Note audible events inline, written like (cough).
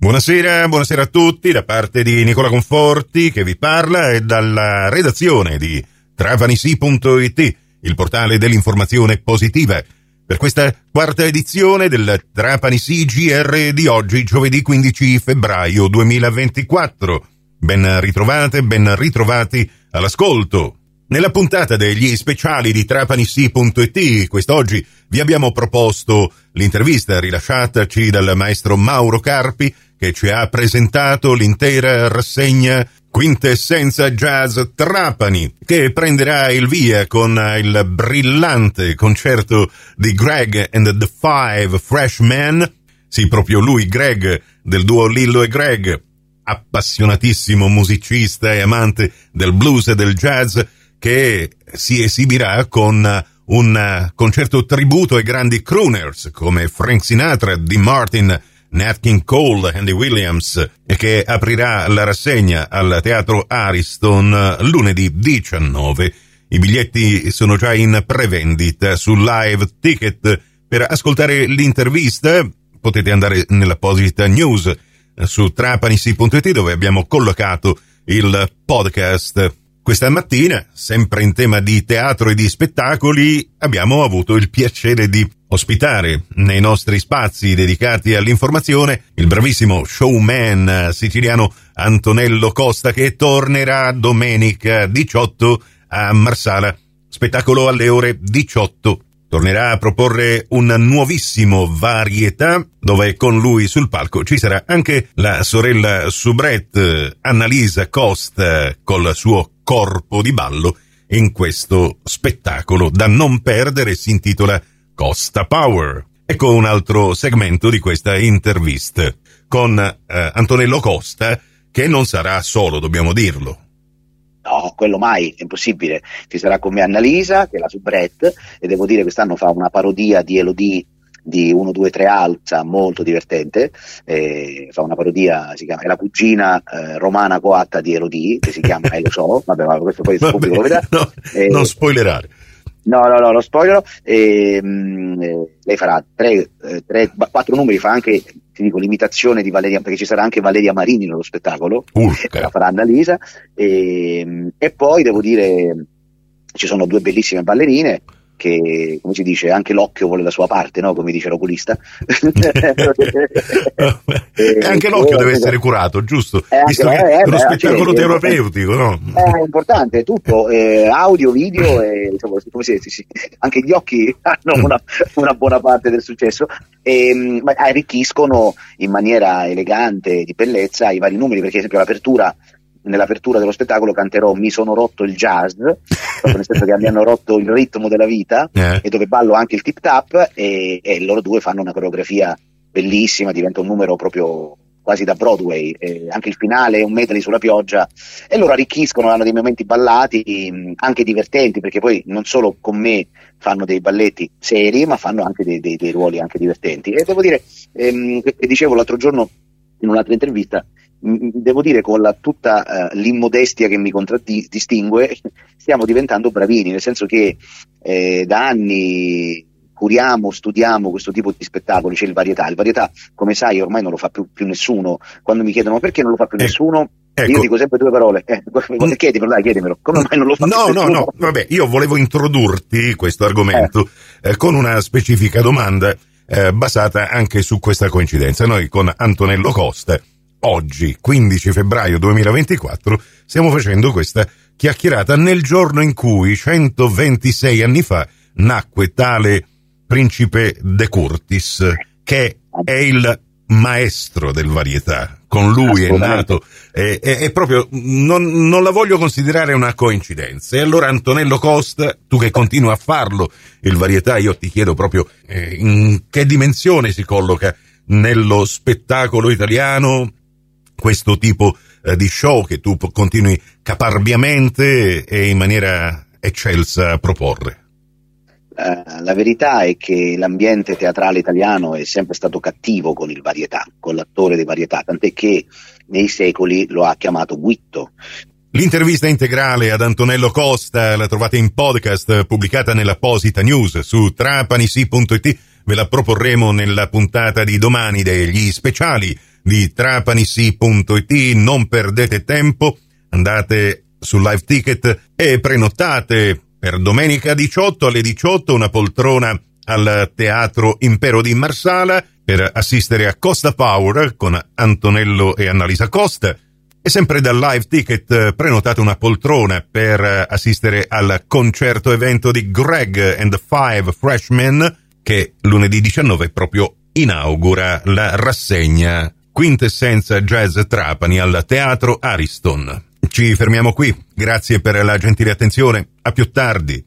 Buonasera, buonasera a tutti da parte di Nicola Conforti che vi parla e dalla redazione di trapanisi.it, il portale dell'informazione positiva. Per questa quarta edizione del Trapanisi GR di oggi, giovedì 15 febbraio 2024. Ben ritrovate, ben ritrovati all'ascolto. Nella puntata degli speciali di trapanisi.it, quest'oggi vi abbiamo proposto l'intervista rilasciataci dal maestro Mauro Carpi che ci ha presentato l'intera rassegna Quintessenza Jazz Trapani, che prenderà il via con il brillante concerto di Greg and the Five Freshmen. Sì, proprio lui, Greg, del duo Lillo e Greg, appassionatissimo musicista e amante del blues e del jazz, che si esibirà con un concerto tributo ai grandi crooners come Frank Sinatra, Dean Martin, Nat King Cole, Andy Williams, che aprirà la rassegna al Teatro Ariston lunedì 19. I biglietti sono già in prevendita su Live Ticket. Per ascoltare l'intervista potete andare nell'apposita news su trapanisi.it dove abbiamo collocato il podcast. Questa mattina, sempre in tema di teatro e di spettacoli, abbiamo avuto il piacere di ospitare nei nostri spazi dedicati all'informazione il bravissimo showman siciliano Antonello Costa che tornerà domenica 18 a Marsala, spettacolo alle ore 18. Tornerà a proporre un nuovissimo varietà dove con lui sul palco ci sarà anche la sorella Soubrette Annalisa Costa col suo corpo di ballo in questo spettacolo da non perdere si intitola Costa Power. Ecco un altro segmento di questa intervista con eh, Antonello Costa che non sarà solo, dobbiamo dirlo. No, quello mai, è impossibile. Ci sarà con me Annalisa, che è la soubrette, e devo dire che quest'anno fa una parodia di Elodie di 1, 2, 3 alza, molto divertente, eh, fa una parodia, si chiama, è la cugina eh, romana coatta di Elodie, che si chiama, (laughs) eh, lo so, vabbè, ma questo poi pubblico lo vedrà. No, Eh, non spoilerare. No, no, no, lo spoilerò. E, mh, eh, lei farà tre, eh, tre- ba- quattro numeri, fa anche, ti dico, l'imitazione di Valeria, perché ci sarà anche Valeria Marini nello spettacolo, Urca. la farà Annalisa. E, mh, e poi devo dire, ci sono due bellissime ballerine che, come si dice, anche l'occhio vuole la sua parte, no? Come dice l'oculista. (laughs) e anche l'occhio deve essere curato, giusto? Eh, anche- Visto che eh, eh, è uno spettacolo sì, terapeutico, no? È importante, è tutto, eh, audio, video (laughs) e insomma, come si dice, sì, anche gli occhi (laughs) hanno una, una buona parte del successo e mh, ma arricchiscono in maniera elegante, di bellezza i vari numeri, perché ad esempio l'apertura nell'apertura dello spettacolo canterò Mi sono rotto il jazz, proprio nel senso che mi hanno rotto il ritmo della vita Eh. e dove ballo anche il tip tap e, e loro due fanno una coreografia bellissima, diventa un numero proprio quasi da Broadway, eh, anche il finale è un medley sulla pioggia e loro arricchiscono, hanno dei momenti ballati anche divertenti perché poi non solo con me fanno dei balletti seri ma fanno anche dei, dei- dei ruoli anche divertenti e devo dire, ehm, dicevo l'altro giorno in un'altra intervista devo dire con la- tutta eh, l'immodestia che mi contraddistingue (laughs) stiamo diventando bravini nel senso che eh, da anni curiamo, studiamo questo tipo di spettacoli, c'è il varietà. Il varietà, come sai, ormai non lo fa più, più nessuno. Quando mi chiedono perché non lo fa più Eh, nessuno, ecco. io dico sempre due parole. Eh, (laughs) chiedimelo, dai, chiedimelo. Come mai non lo fa No, più no, nessuno? no, vabbè, io volevo introdurti questo argomento eh, con una specifica domanda eh, basata anche su questa coincidenza. Noi con Antonello Costa, oggi, 15 febbraio 2024, stiamo facendo questa chiacchierata nel giorno in cui, 126 anni fa, nacque tale principe De Curtis, che è il maestro del varietà. Con lui è nato è, è- è proprio non, non la voglio considerare una coincidenza. E allora Antonello Costa, tu che continui a farlo, il varietà, io ti chiedo proprio eh, in che dimensione si colloca nello spettacolo italiano questo tipo eh, di show che tu continui caparbiamente e in maniera eccelsa a proporre. Eh, la verità è che l'ambiente teatrale italiano è sempre stato cattivo con il varietà, con l'attore di varietà, tant'è che nei secoli lo ha chiamato Guitto. L'intervista integrale ad Antonello Costa la trovate in podcast pubblicata nell'apposita news su trapanisi.it. Ve la proporremo nella puntata di domani degli speciali di trapanisi.it. Non perdete tempo, andate su Live Ticket e prenotate per domenica 18 alle 18 una poltrona al Teatro Impero di Marsala per assistere a Costa Power con Antonello e Annalisa Costa. E sempre dal live ticket prenotate una poltrona per assistere al concerto evento di Greg and the Five Freshmen che lunedì 19 proprio inaugura la rassegna Quintessenza Jazz Trapani al Teatro Ariston. Ci fermiamo qui, grazie per la gentile attenzione, a più tardi.